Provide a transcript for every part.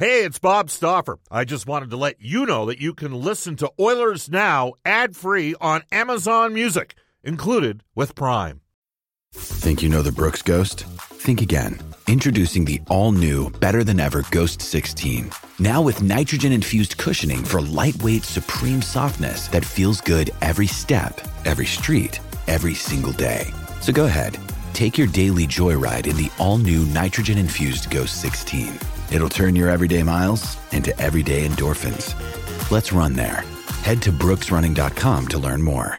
Hey, it's Bob Stauffer. I just wanted to let you know that you can listen to Oilers Now ad free on Amazon Music, included with Prime. Think you know the Brooks Ghost? Think again. Introducing the all new, better than ever Ghost 16. Now with nitrogen infused cushioning for lightweight, supreme softness that feels good every step, every street, every single day. So go ahead, take your daily joyride in the all new nitrogen infused Ghost 16. It'll turn your everyday miles into everyday endorphins. Let's run there. Head to brooksrunning.com to learn more.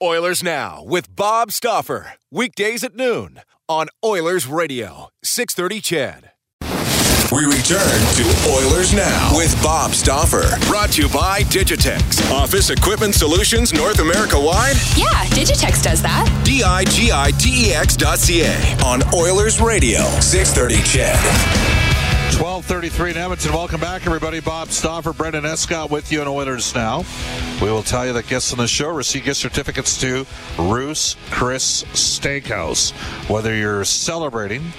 Oilers Now with Bob Stauffer. Weekdays at noon on Oilers Radio, 630 CHED. We return to Oilers Now with Bob Stauffer. Brought to you by Digitex. Office Equipment Solutions North America wide? Yeah, Digitex does that. D I G I T E X dot C A on Oilers Radio, 630 CHED. 1233 in Edmonton. Welcome back, everybody. Bob Stauffer, Brendan Escott with you on Oilers Now. We will tell you that guests on the show receive gift certificates to Ruth's Chris Steakhouse. Whether you're celebrating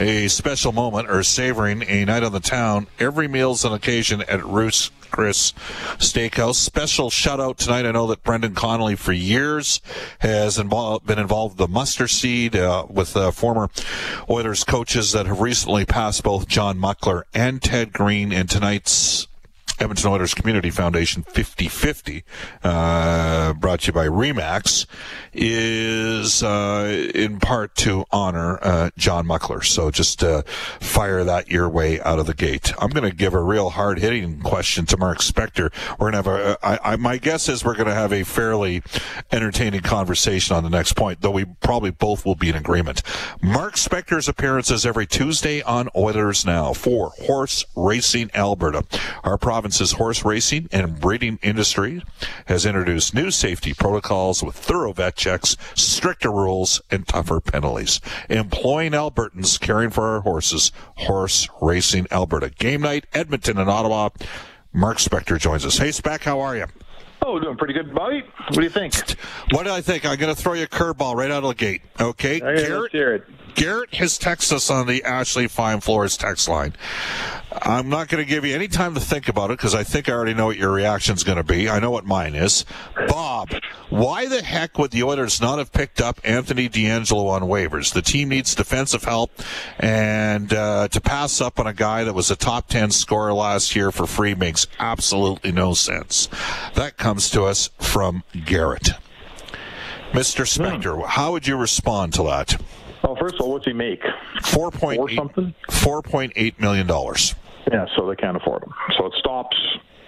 a special moment or savoring a night on the town, every meal's an occasion at Ruth's Chris Steakhouse. Special shout out tonight. I know that Brendan Connolly for years has involved, been involved with the mustard seed uh, with uh, former Oilers coaches that have recently passed both John Muckler and Ted Green in tonight's Edmonton Oilers Community Foundation 50-50, uh, brought to you by Remax, is uh, in part to honor uh, John Muckler. So just uh, fire that your way out of the gate. I'm going to give a real hard-hitting question to Mark Spector. We're going to have a. I, I, my guess is we're going to have a fairly entertaining conversation on the next point, though we probably both will be in agreement. Mark Spector's appearances every Tuesday on Oilers Now for Horse Racing Alberta. Our province province's horse racing and breeding industry has introduced new safety protocols with thorough vet checks, stricter rules, and tougher penalties. Employing Albertans caring for our horses, Horse Racing Alberta. Game night, Edmonton and Ottawa. Mark Spector joins us. Hey, Speck, how are you? Oh, doing pretty good, buddy. What do you think? What do I think? I'm going to throw you a curveball right out of the gate. Okay, okay Garrett. Garrett has texted us on the Ashley Fine Floors text line. I'm not going to give you any time to think about it because I think I already know what your reaction is going to be. I know what mine is. Bob, why the heck would the Oilers not have picked up Anthony DeAngelo on waivers? The team needs defensive help, and uh, to pass up on a guy that was a top 10 scorer last year for free makes absolutely no sense. That comes to us from Garrett. Mr. Spector, hmm. how would you respond to that? Well, first of all, what's he make? Four point eight something. Four point eight million dollars. Yeah, so they can't afford him. So it stops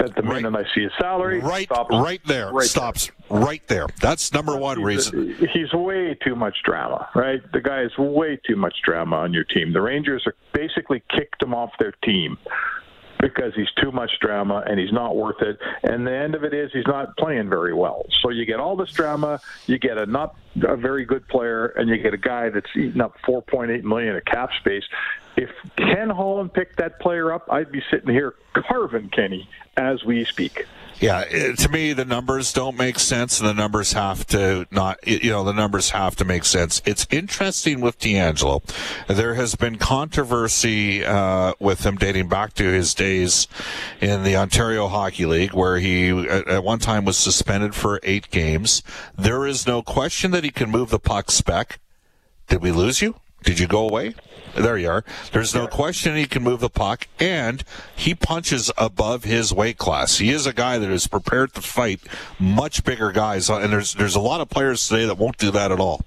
at the minute right. I see his salary. Right, right there. Right stops there. right there. That's number one he's reason. A, he's way too much drama, right? The guy is way too much drama on your team. The Rangers are basically kicked him off their team because he's too much drama and he's not worth it. And the end of it is he's not playing very well. So you get all this drama, you get a not a very good player, and you get a guy that's eating up 4.8 million of cap space. If Ken Holland picked that player up, I'd be sitting here carving Kenny as we speak. Yeah, it, to me, the numbers don't make sense, and the numbers have to not, you know, the numbers have to make sense. It's interesting with DeAngelo. There has been controversy uh, with him dating back to his days in the Ontario Hockey League, where he at, at one time was suspended for eight games. There is no question that he can move the puck spec. Did we lose you? Did you go away? There you are. There's no question he can move the puck, and he punches above his weight class. He is a guy that is prepared to fight much bigger guys, and there's there's a lot of players today that won't do that at all.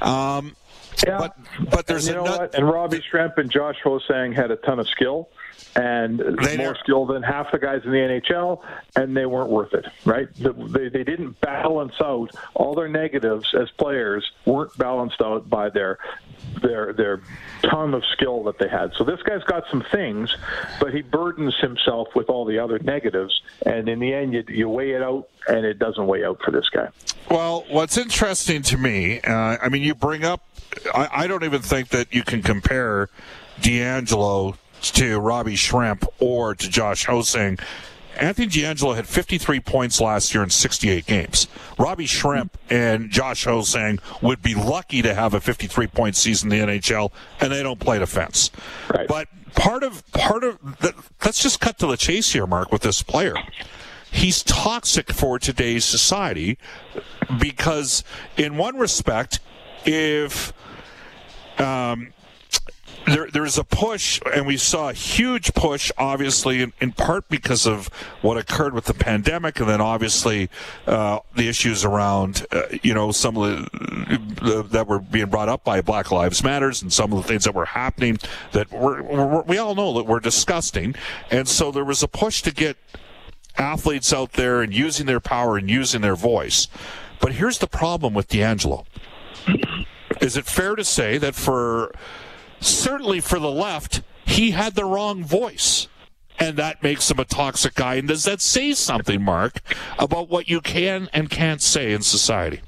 Um, Yeah, but but there's and you know ano- what? And Robbie Schremp and Josh Hosang had a ton of skill, and They more skill than half the guys in the NHL, and they weren't worth it. Right? The- They they didn't balance out all their negatives as players weren't balanced out by their their their ton of skill that they had. So this guy's got some things, but he burdens himself with all the other negatives, and in the end, you, you weigh it out, and it doesn't weigh out for this guy. Well, what's interesting to me, uh, I mean, you bring up, I, I don't even think that you can compare DeAngelo to Robbie Schremp or to Josh Hosang. Anthony DeAngelo had 53 points last year in 68 games. Robbie Schremp and Josh Hosang would be lucky to have a 53 point season in the NHL, and they don't play defense. Right. But part of part of the, let's just cut to the chase here, Mark, with this player he's toxic for today's society because, in one respect, if um, there, there's a push, and we saw a huge push, obviously, in, in part because of what occurred with the pandemic, and then obviously uh, the issues around, uh, you know, some of the, the that were being brought up by Black Lives Matters, and some of the things that were happening that were, were we all know that were disgusting, and so there was a push to get athletes out there and using their power and using their voice. But here's the problem with DeAngelo. Is it fair to say that for certainly for the left, he had the wrong voice? And that makes him a toxic guy. And does that say something, Mark, about what you can and can't say in society?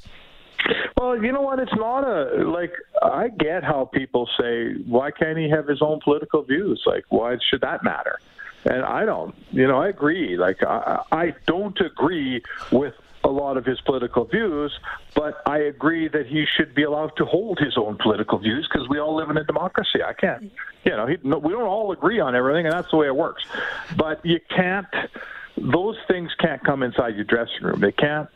Well, you know what? It's not a like. I get how people say, "Why can't he have his own political views?" Like, why should that matter? And I don't. You know, I agree. Like, I, I don't agree with a lot of his political views, but I agree that he should be allowed to hold his own political views because we all live in a democracy. I can't. You know, he, no, we don't all agree on everything, and that's the way it works. But you can't. Those things can't come inside your dressing room. They can't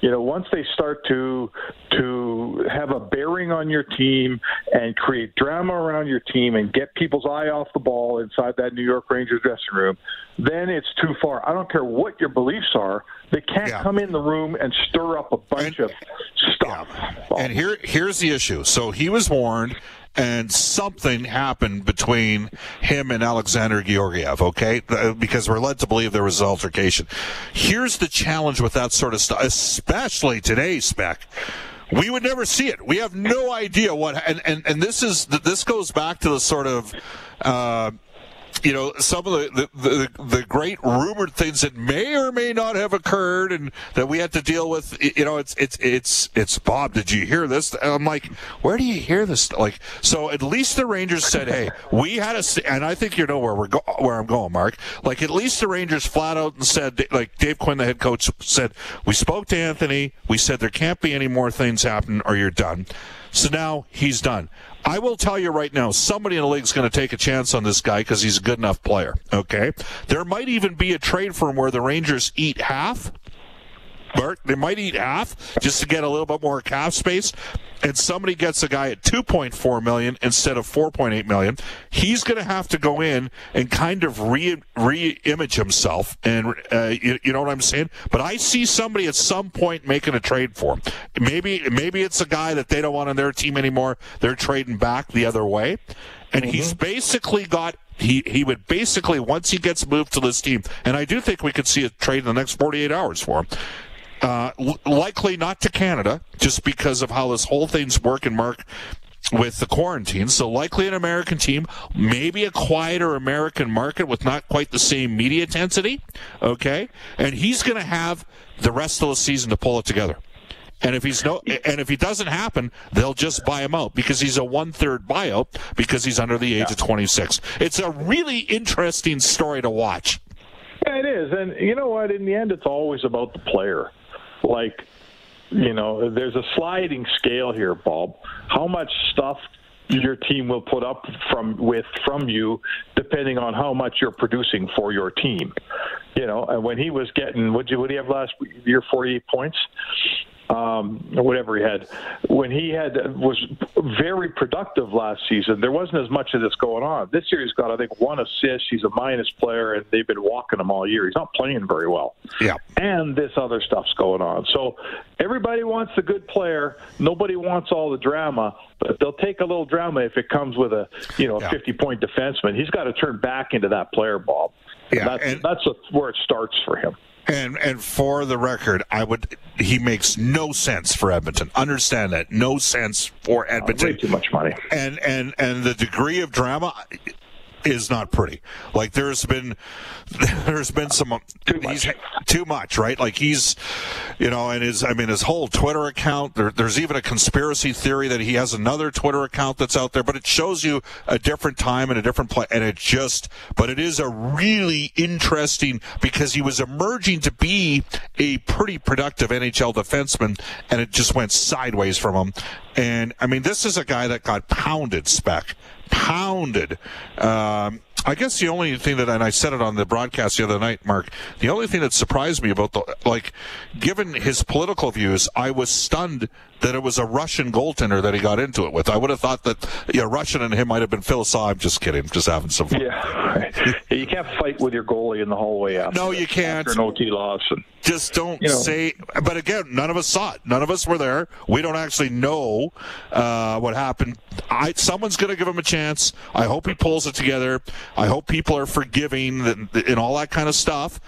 you know once they start to to have a bearing on your team and create drama around your team and get people's eye off the ball inside that New York Rangers dressing room then it's too far i don't care what your beliefs are they can't Yeah. come in the room and stir up a bunch And- of stuff And here, here's the issue. So he was warned, and something happened between him and Alexander Georgiev. Okay, Uh, because we're led to believe there was an altercation. Here's the challenge with that sort of stuff, especially today, spec. We would never see it. We have no idea what, and and and this is this goes back to the sort of. Uh, you know some of the, the the the great rumored things that may or may not have occurred and that we had to deal with you know it's it's it's it's bob did you hear this? And i'm like where do you hear this like so at least the rangers said hey we had a, and i think you know where we're go, where i'm going mark. Like at least the rangers flat out and said like dave quinn the head coach said we spoke to anthony. We said there can't be any more things happen or you're done so now he's done. I will tell you right now, somebody in the league is going to take a chance on this guy because he's a good enough player. Okay, there might even be a trade for him where the Rangers eat half. Bert, they might eat half just to get a little bit more cap space, and somebody gets a guy at 2.4 million instead of 4.8 million. He's going to have to go in and kind of re re-image himself, and uh, you, you know what I'm saying. But I see somebody at some point making a trade for him. Maybe maybe it's a guy that they don't want on their team anymore. They're trading back the other way, and he's basically got he he would basically once he gets moved to this team, and I do think we could see a trade in the next 48 hours for him. Uh, likely not to Canada, just because of how this whole thing's working, Mark, with the quarantine. So likely an American team, maybe a quieter American market with not quite the same media intensity. Okay, and he's going to have the rest of the season to pull it together. And if he's no, and if he doesn't happen, they'll just buy him out because he's a one-third buyout because he's under the age of 26. It's a really interesting story to watch. Yeah, it is. And you know what? In the end, it's always about the player. Like, you know, there's a sliding scale here, Bob. How much stuff your team will put up from with from you, depending on how much you're producing for your team. You know, and when he was getting, what you, what you have last year? 48 points. Um, whatever he had, when he had was very productive last season, there wasn't as much of this going on. This year he's got, I think, one assist. He's a minus player, and they've been walking him all year. He's not playing very well. Yeah. And this other stuff's going on. So everybody wants the good player. Nobody wants all the drama, but they'll take a little drama if it comes with a you know a Yeah. 50 point defenseman. He's got to turn back into that player, Bob. Yeah, that's and- that's where it starts for him. And and for the record, I would he makes no sense for Edmonton. Understand that no sense for Edmonton. Way Edmonton. too much money. and and and the degree of drama is not pretty. Like there's been there's been some Too much. he's too much, right? Like he's you know, and his I mean his whole Twitter account. There, there's even a conspiracy theory that he has another Twitter account that's out there, but it shows you a different time and a different play, and it just. But it is a really interesting because he was emerging to be a pretty productive NHL defenseman, and it just went sideways from him. And I mean, this is a guy that got pounded, spec pounded. Um, I guess the only thing that, and I said it on the broadcast the other night, Mark, the only thing that surprised me about the, like, given his political views, I was stunned that it was a Russian goaltender that he got into it with. I would have thought that, yeah, Russian and him might have been Phil Saw. I'm just kidding, just having some fun. Yeah, you can't fight with your goalie in the hallway after. No, you can't. After an OT loss, and just don't You know. say. But again, none of us saw it. None of us were there. We don't actually know uh, what happened. I, someone's going to give him a chance. I hope he pulls it together. I hope people are forgiving and, and all that kind of stuff.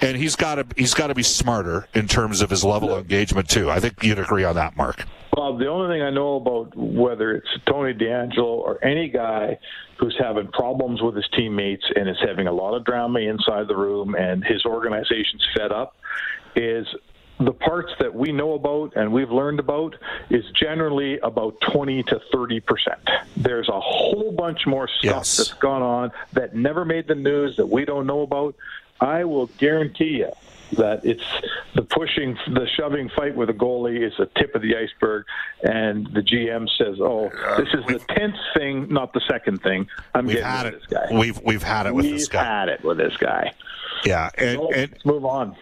And he's got to he's got to be smarter in terms of his level of engagement too. I think you'd agree on that, Mark. Bob, the only thing I know about whether it's Tony DeAngelo or any guy who's having problems with his teammates and is having a lot of drama inside the room and his organization's fed up is the parts that we know about and we've learned about is generally about 20 to 30 percent. There's a whole bunch more stuff Yes. that's gone on that never made the news that we don't know about. I will guarantee you that it's the pushing, the shoving fight with a goalie is the tip of the iceberg, and the GM says, "Oh, this is the tenth thing, not the second thing." I'm We've getting had with it. this guy. We've we've had it with We've this guy. We've had it with this guy. Yeah, and, So, and move on.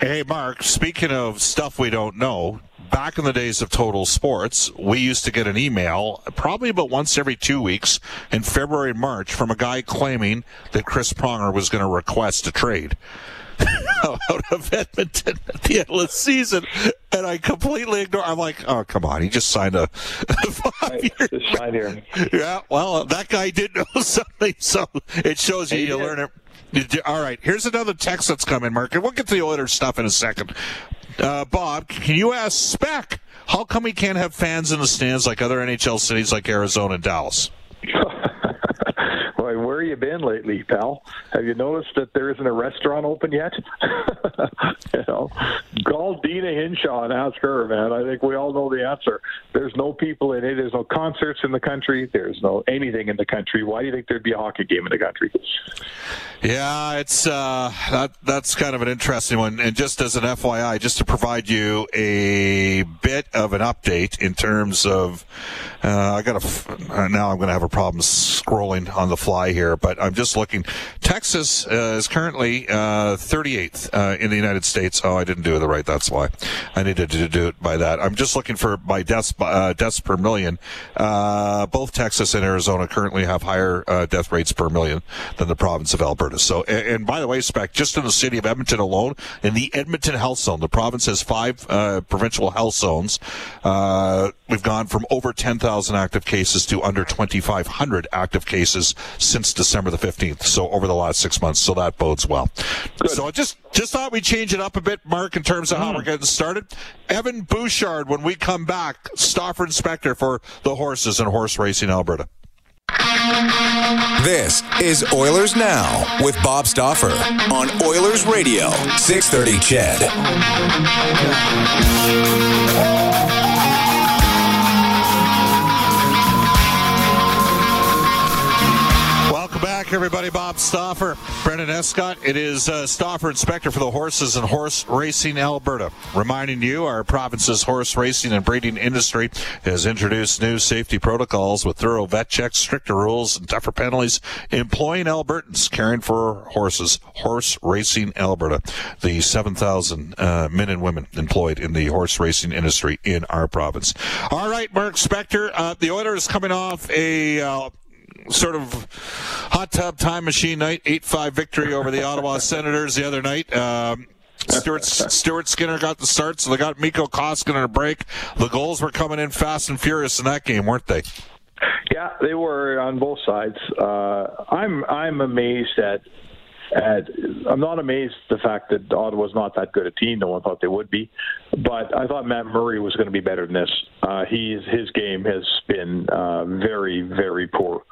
Hey, Mark, speaking of stuff we don't know, back in the days of Total Sports, we used to get an email probably about once every two weeks in February and March from a guy claiming that Chris Pronger was going to request a trade. out of Edmonton at the end of the season, and I completely ignore. I'm like, oh come on, he just signed a five-year here. yeah, well, that guy did know something, so it shows you you did. learn it. All right, here's another text that's coming, Mark, and we'll get to the Oilers stuff in a second. Uh, Bob, can you ask Spec how come we can't have fans in the stands like other NHL cities like Arizona and Dallas? Well, where you been lately, pal? Have you noticed that there isn't a restaurant open yet? you know, call Deena Hinshaw and ask her, man. I think we all know the answer. There's no people in it. There's no concerts in the country. There's no anything in the country. Why do you think there'd be a hockey game in the country? Yeah, it's uh, that that's kind of an interesting one. And just as an FYI, just to provide you a bit of an update in terms of, uh, I got to now I'm going to have a problem scrolling on the fly here, but I'm just looking. Texas uh, is currently uh, 38th uh, in the United States. Oh, I didn't do it right. That's why I needed to do it by that. I'm just looking for by deaths uh, deaths per million. Uh, both Texas and Arizona currently have higher uh, death rates per million than the province of Alberta. So, and, and by the way, spec just in the city of Edmonton alone, in the Edmonton Health Zone, the province has five provincial health zones. We've gone from over 10,000 active cases to under 2,500 active cases since December the 15th. So over the last six months. So that bodes well. So I just just thought we'd change it up a bit, Mark, in terms of how mm. we're getting started. Evan Bouchard, when we come back, Stauffer Inspector for the horses and horse racing Alberta. This is Oilers Now with Bob Stauffer on Oilers Radio, 630 CHED. Everybody. Bob Stauffer, Brendan Escott. It is uh, Stauffer Inspector for the Horses and Horse Racing Alberta. Reminding you, our province's horse racing and breeding industry has introduced new safety protocols with thorough vet checks, stricter rules, and tougher penalties, employing Albertans caring for horses. Horse Racing Alberta, the 7,000 uh, men and women employed in the horse racing industry in our province. All right, Mark Spector. Uh, the Oilers coming off a uh, sort of hot tub time machine night, 8 5 victory over the Ottawa Senators the other night. Um, Stuart, Stuart Skinner got the start, so they got Mikko Koskinen a break. The goals were coming in fast and furious in that game, weren't they? Yeah, they were on both sides. Uh, I'm I'm amazed at at I'm not amazed at the fact that Ottawa's not that good a team. No one thought they would be, but I thought Matt Murray was going to be better than this. Uh, he's his game has been uh, very very poor,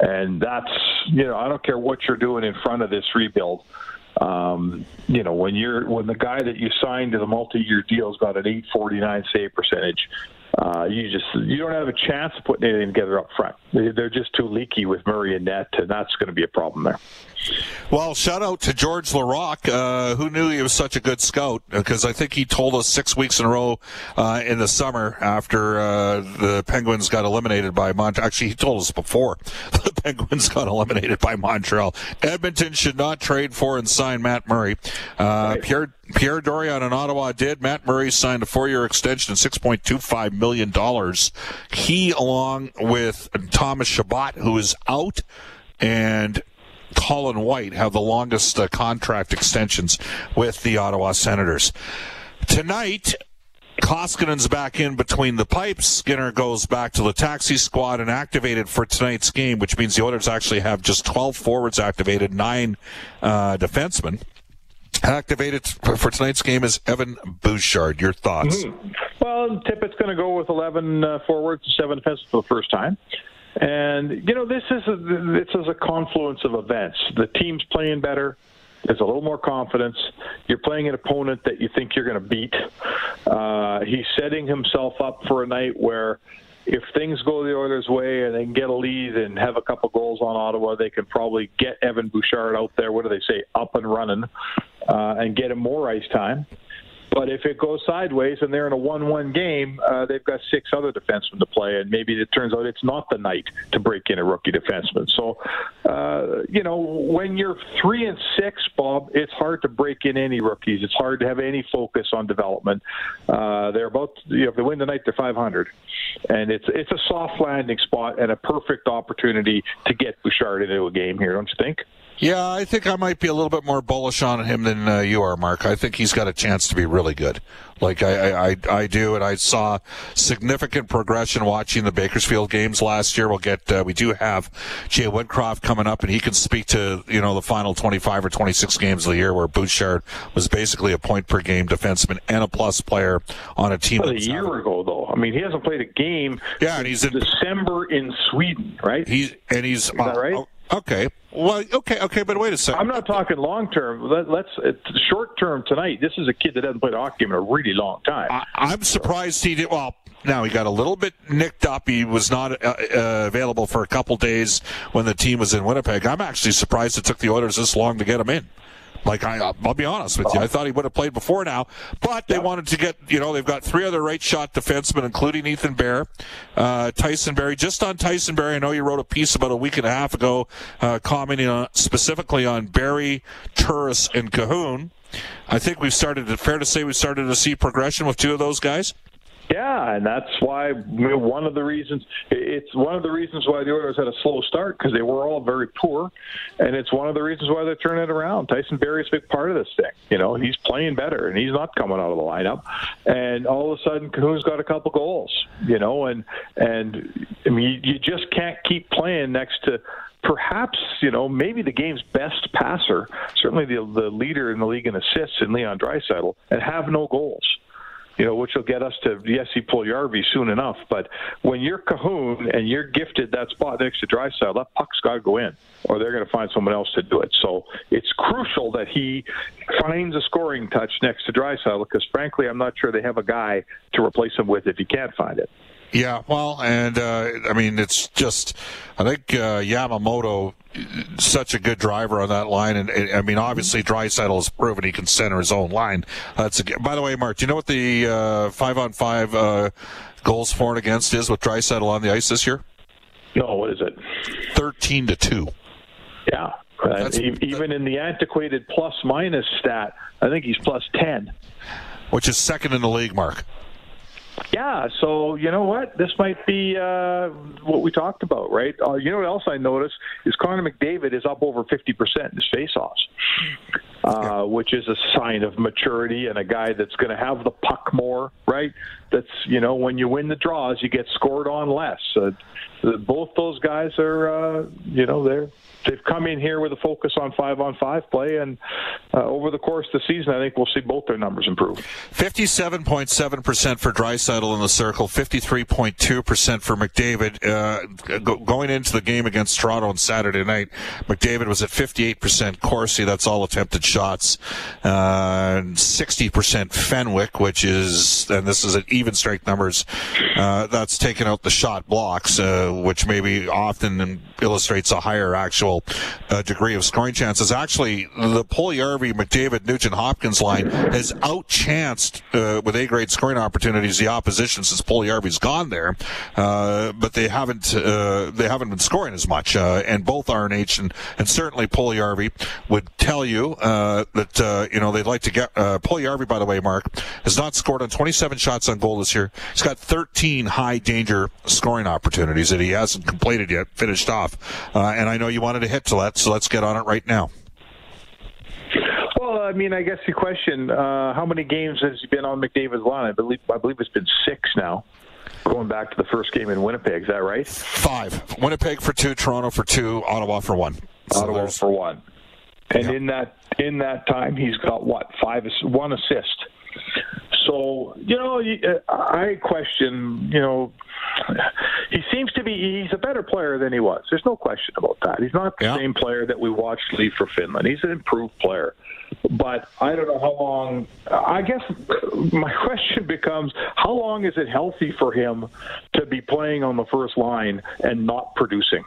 and that's you know I don't care what you're doing in front of this rebuild. Um, you know, when you're when the guy that you signed to the multi-year deal's got an 849 save percentage, uh, you just you don't have a chance of putting anything together up front. They're just too leaky with Murray and net, and that's going to be a problem there. Well, shout out to George Laraque. Uh, who knew he was such a good scout? Because I think he told us six weeks in a row uh, in the summer after uh, the Penguins got eliminated by Montreal. Actually, he told us before the Penguins got eliminated by Montreal. Edmonton should not trade for and sign Matt Murray. Uh, right. Pierre Pierre Dorion in Ottawa did. Matt Murray signed a four-year extension, six point two five million dollars. He, along with Thomas Chabot, who is out, and Colin White have the longest uh, contract extensions with the Ottawa Senators. Tonight, Koskinen's back in between the pipes. Skinner goes back to the taxi squad and activated for tonight's game, which means the Oilers actually have just 12 forwards activated, nine uh, defensemen. Activated for tonight's game is Evan Bouchard. Your thoughts? Mm-hmm. Well, Tippett's going to go with 11 uh, forwards, seven defensemen for the first time. And you know, this is a, this is a confluence of events. The team's playing better. There's a little more confidence. You're playing an opponent that you think you're going to beat. Uh, he's setting himself up for a night where, if things go the Oilers' way and they can get a lead and have a couple goals on Ottawa, they can probably get Evan Bouchard out there. What do they say? Up and running, uh, and get him more ice time. But if it goes sideways and they're in a one-one game, uh, they've got six other defensemen to play, and maybe it turns out it's not the night to break in a rookie defenseman. So, uh, you know, when you're three and six, Bob, it's hard to break in any rookies. It's hard to have any focus on development. Uh, they're about, you know, if they win tonight, they're 500, and it's it's a soft landing spot and a perfect opportunity to get Bouchard into a game here, don't you think? Yeah, I think I might be a little bit more bullish on him than uh, you are, Mark. I think he's got a chance to be really good. Like I, I, I do, and I saw significant progression watching the Bakersfield games last year. We'll get, uh, we do have Jay Woodcroft coming up, and he can speak to you know the final 25 or 26 games of the year where Bouchard was basically a point per game defenseman and a plus player on a team. Well, a year ago, though, I mean, he hasn't played a game. Yeah, and he's in December in Sweden, right? He's and he's Is that right? Okay. Well, okay, okay, but wait a second. I'm not talking long term. Let, us short term tonight. This is a kid that hasn't played a hockey game in a really long time. I, am surprised he did. Well, now he got a little bit nicked up. He was not uh, uh, available for a couple days when the team was in Winnipeg. I'm actually surprised it took the Oilers this long to get him in. Like I, I'll be honest with you, I thought he would have played before now, but they wanted to get. You know, they've got three other right shot defensemen, including Ethan Bear, uh, Tyson Barrie. Just on Tyson Barrie, I know you wrote a piece about a week and a half ago, uh, commenting on, specifically on Barrie, Turris, and Kahun. I think we've started. Fair to say, we've started to see progression with two of those guys. Yeah, and that's why one of the reasons it's one of the reasons why the Oilers had a slow start because they were all very poor, and it's one of the reasons why they're turning it around. Tyson Barrie's a big part of this thing. You know, he's playing better and he's not coming out of the lineup, and all of a sudden Kahun's got a couple goals. You know, and and I mean you, you just can't keep playing next to perhaps you know maybe the game's best passer, certainly the the leader in the league in assists in Leon Draisaitl, and have no goals you know, which will get us to Jesse Puljujarvi soon enough. But when you're Kahun and you're gifted that spot next to Draisaitl, that puck's got to go in, or they're going to find someone else to do it. So it's crucial that he finds a scoring touch next to Draisaitl, because frankly, I'm not sure they have a guy to replace him with if he can't find it. Yeah, well, and uh, I mean, it's just, I think uh, Yamamoto, such a good driver on that line, and, and I mean, obviously, Draisaitl has proven he can center his own line. That's a, by the way, Mark. Do you know what the uh, five on five uh, goals for and against is with Draisaitl on the ice this year? No, what is it? Thirteen to two. Yeah, uh, even in the antiquated plus minus stat, I think he's plus ten, which is second in the league, Mark. Yeah, so you know what? This might be uh, what we talked about, right? Uh, you know what else I noticed is Connor McDavid is up over 50% in his faceoffs, uh, which is a sign of maturity and a guy that's going to have the puck more, right? That's, you know, when you win the draws, you get scored on less. Both those guys are, uh, you know, they're they've come in here with a focus on five on five play, and uh, over the course of the season, I think we'll see both their numbers improve. Fifty-seven point seven percent for Draisaitl in the circle, fifty-three point two percent for McDavid. Uh, go, going into the game against Toronto on Saturday night, McDavid was at fifty-eight percent Corsi. That's all attempted shots. Uh, sixty percent Fenwick, which is and this is at even strength numbers. Uh, that's taken out the shot blocks, uh, which maybe often illustrates a higher actual uh, degree of scoring chances. Actually, the Puljujarvi, McDavid, Nugent Hopkins line has outchanced uh, with A grade scoring opportunities the opposition since Puljujarvi's gone there, uh, but they haven't uh, they haven't been scoring as much. And both RNH and, and certainly Puljujarvi would tell you that you know they'd like to get uh, Puljujarvi. By the way, Mark has not scored on 27 shots on goal this year. He's got 13 high danger scoring opportunities that he hasn't completed yet, finished off. and I know you wanted to hit to that, so let's get on it right now. Well, I mean, I guess the question: uh, How many games has he been on McDavid's line? I believe I believe it's been six now. Going back to the first game in Winnipeg, is that right? Five. Winnipeg for two, Toronto for two, Ottawa for one. So Ottawa there's... for one. And in that in that time, he's got what five one assist. So you know, uh, I question you know he seems to be he's a better player than he was. There's no question about that. He's not the yeah. same player that we watched leave for Finland. He's an improved player. But I don't know how long I guess my question becomes how long is it healthy for him to be playing on the first line and not producing?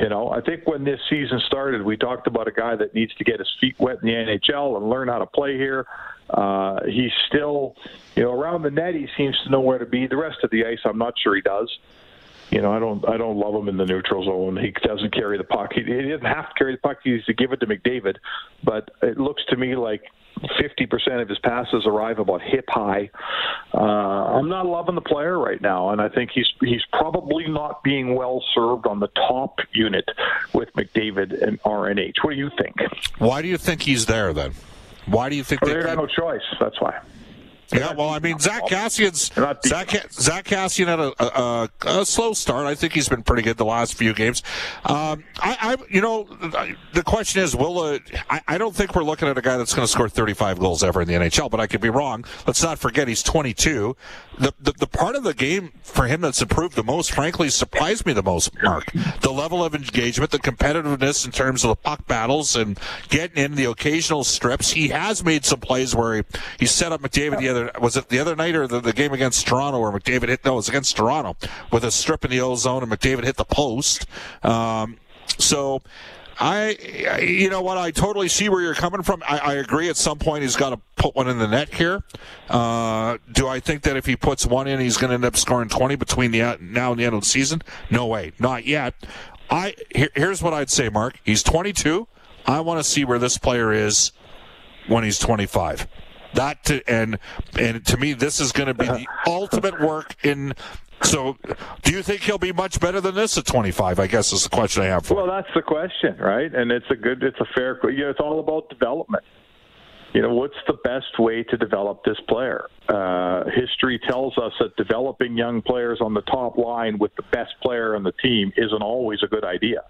You know, I think when this season started, we talked about a guy that needs to get his feet wet in the NHL and learn how to play here. Uh, he's still, you know, around the net. He seems to know where to be. The rest of the ice, I'm not sure he does. You know, I don't, I don't love him in the neutral zone. He doesn't carry the puck. He, he doesn't have to carry the puck. He needs to give it to McDavid. But it looks to me like 50% of his passes arrive about hip high. Uh, I'm not loving the player right now, and I think he's he's probably not being well served on the top unit with McDavid and RNH. What do you think? Why do you think he's there then? Why do you think well, they, they got no choice? That's why. Yeah, well, I mean, Zack Kassian's Zack, Zack Kassian had a, a, a, slow start. I think he's been pretty good the last few games. Um, I, I, you know, the question is, will uh, I, I don't think we're looking at a guy that's going to score 35 goals ever in the NHL, but I could be wrong. Let's not forget he's 22. The, the, the part of the game for him that's improved the most, frankly, surprised me the most. Mark, the level of engagement, the competitiveness in terms of the puck battles and getting in the occasional strips. He has made some plays where he, he set up McDavid the other was it the other night or the, the game against Toronto where McDavid hit no it was against Toronto with a strip in the O zone and McDavid hit the post. Um, so. I, you know what? I totally see where you're coming from. I, I agree. At some point, he's got to put one in the net here. Uh, do I think that if he puts one in, he's going to end up scoring 20 between the now and the end of the season? No way, not yet. I here, here's what I'd say, Mark. He's 22. I want to see where this player is when he's 25. That to, and and to me, this is going to be the ultimate work in so, do you think he'll be much better than this at 25? I guess is the question I have for. Well, that's the question, right? And it's a good, it's a fair. You know, it's all about development. You know, what's the best way to develop this player? Uh, history tells us that developing young players on the top line with the best player on the team isn't always a good idea.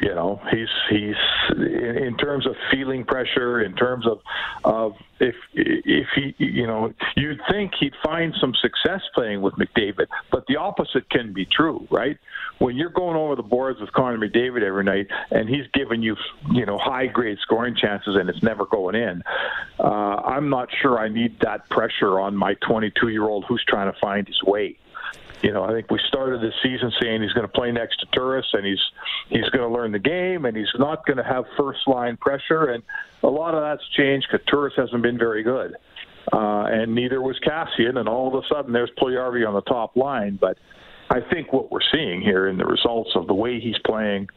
You know, he's he's in, in terms of feeling pressure, in terms of of if if he you know you'd think he'd find some success playing with McDavid, but the opposite can be true, right? When you're going over the boards with Connor McDavid every night, and he's giving you you know high grade scoring chances, and it's never going in. Uh, I'm not sure I need that pressure on my 22 year old who's trying to find his way you know, I think we started this season saying he's going to play next to Turris and he's he's going to learn the game and he's not going to have first line pressure. And a lot of that's changed because Turris hasn't been very good, uh, and neither was Kassian. And all of a sudden, there's Puljujarvi on the top line, but. I think what we're seeing here in the results of the way he's playing,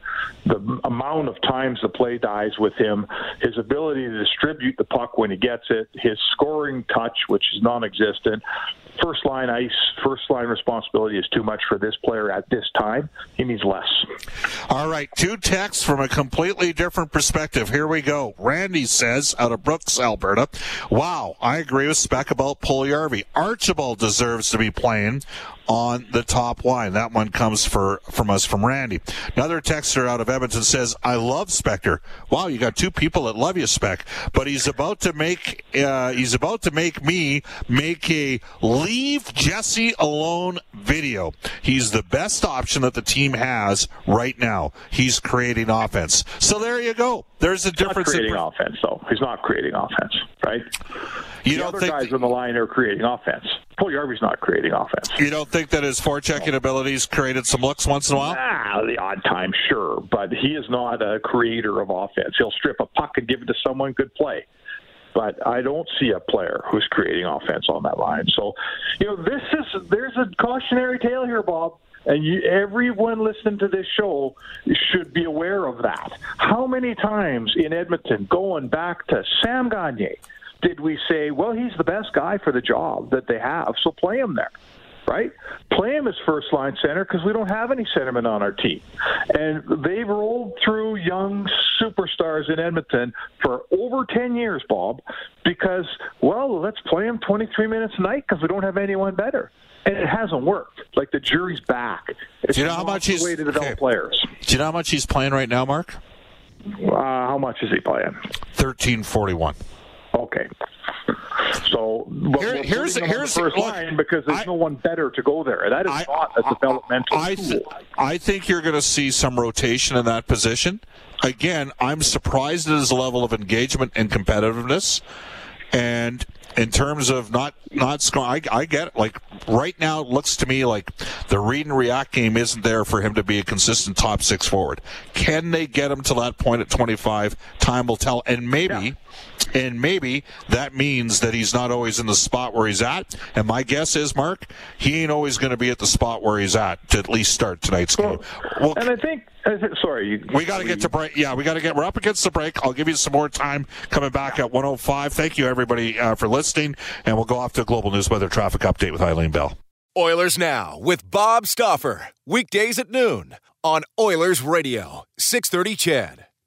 the amount of times the play dies with him, his ability to distribute the puck when he gets it, his scoring touch, which is non existent, first line ice, first line responsibility is too much for this player at this time. He needs less. All right, two texts from a completely different perspective. Here we go. Randy says out of Brooks, Alberta, Wow, I agree with Spec about Puljujarvi. Archibald deserves to be playing on the top line. That one comes for from us from Randy. Another texter out of Edmonton says, "I love Spector. Wow, you got two people that love you, Spec. But he's about to make uh, he's about to make me make a leave Jesse alone video. He's the best option that the team has right now. He's creating offense. So there you go. There's a difference. Not creating in... offense, though. He's not creating offense, right? You the don't other think guys on the line are creating offense. Puljujarvi's not creating offense. You don't think that his forechecking abilities created some looks once in a while? Ah, the odd time, sure, but he is not a creator of offense. He'll strip a puck and give it to someone good play. But I don't see a player who's creating offense on that line. So, you know, this is there's a cautionary tale here, Bob. And you, everyone listening to this show should be aware of that. How many times in Edmonton, going back to Sam Gagner, did we say, well, he's the best guy for the job that they have, so play him there? Right? Play him as first line center because we don't have any centermen on our team. And they've rolled through young superstars in Edmonton for over 10 years, Bob, because, well, let's play him 23 minutes a night because we don't have anyone better and it hasn't worked. Like the jury's back. It's Do you know how much he's way to develop okay. players. Do you know how much he's playing right now, Mark? Uh, how much is he playing? Thirteen forty-one. Okay. So Here, here's the, here's the first look, line because there's I, no one better to go there. That is I, not a developmental I, tool. I think you're going to see some rotation in that position. Again, I'm surprised at his level of engagement and competitiveness. And in terms of not not scoring, I, I get it. Like right now, it looks to me like the read and react game isn't there for him to be a consistent top six forward. Can they get him to that point at 25? Time will tell. And maybe. Yeah. And maybe that means that he's not always in the spot where he's at. And my guess is, Mark, he ain't always going to be at the spot where he's at to at least start tonight's game. Well, and I think Sorry, you, we got to get to break. Yeah, we got to get. We're up against the break. I'll give you some more time coming back at 105. Thank you everybody uh, for listening, and we'll go off to a global news weather traffic update with Eileen Bell. Oilers now with Bob Stauffer weekdays at noon on Oilers Radio 630 CHED.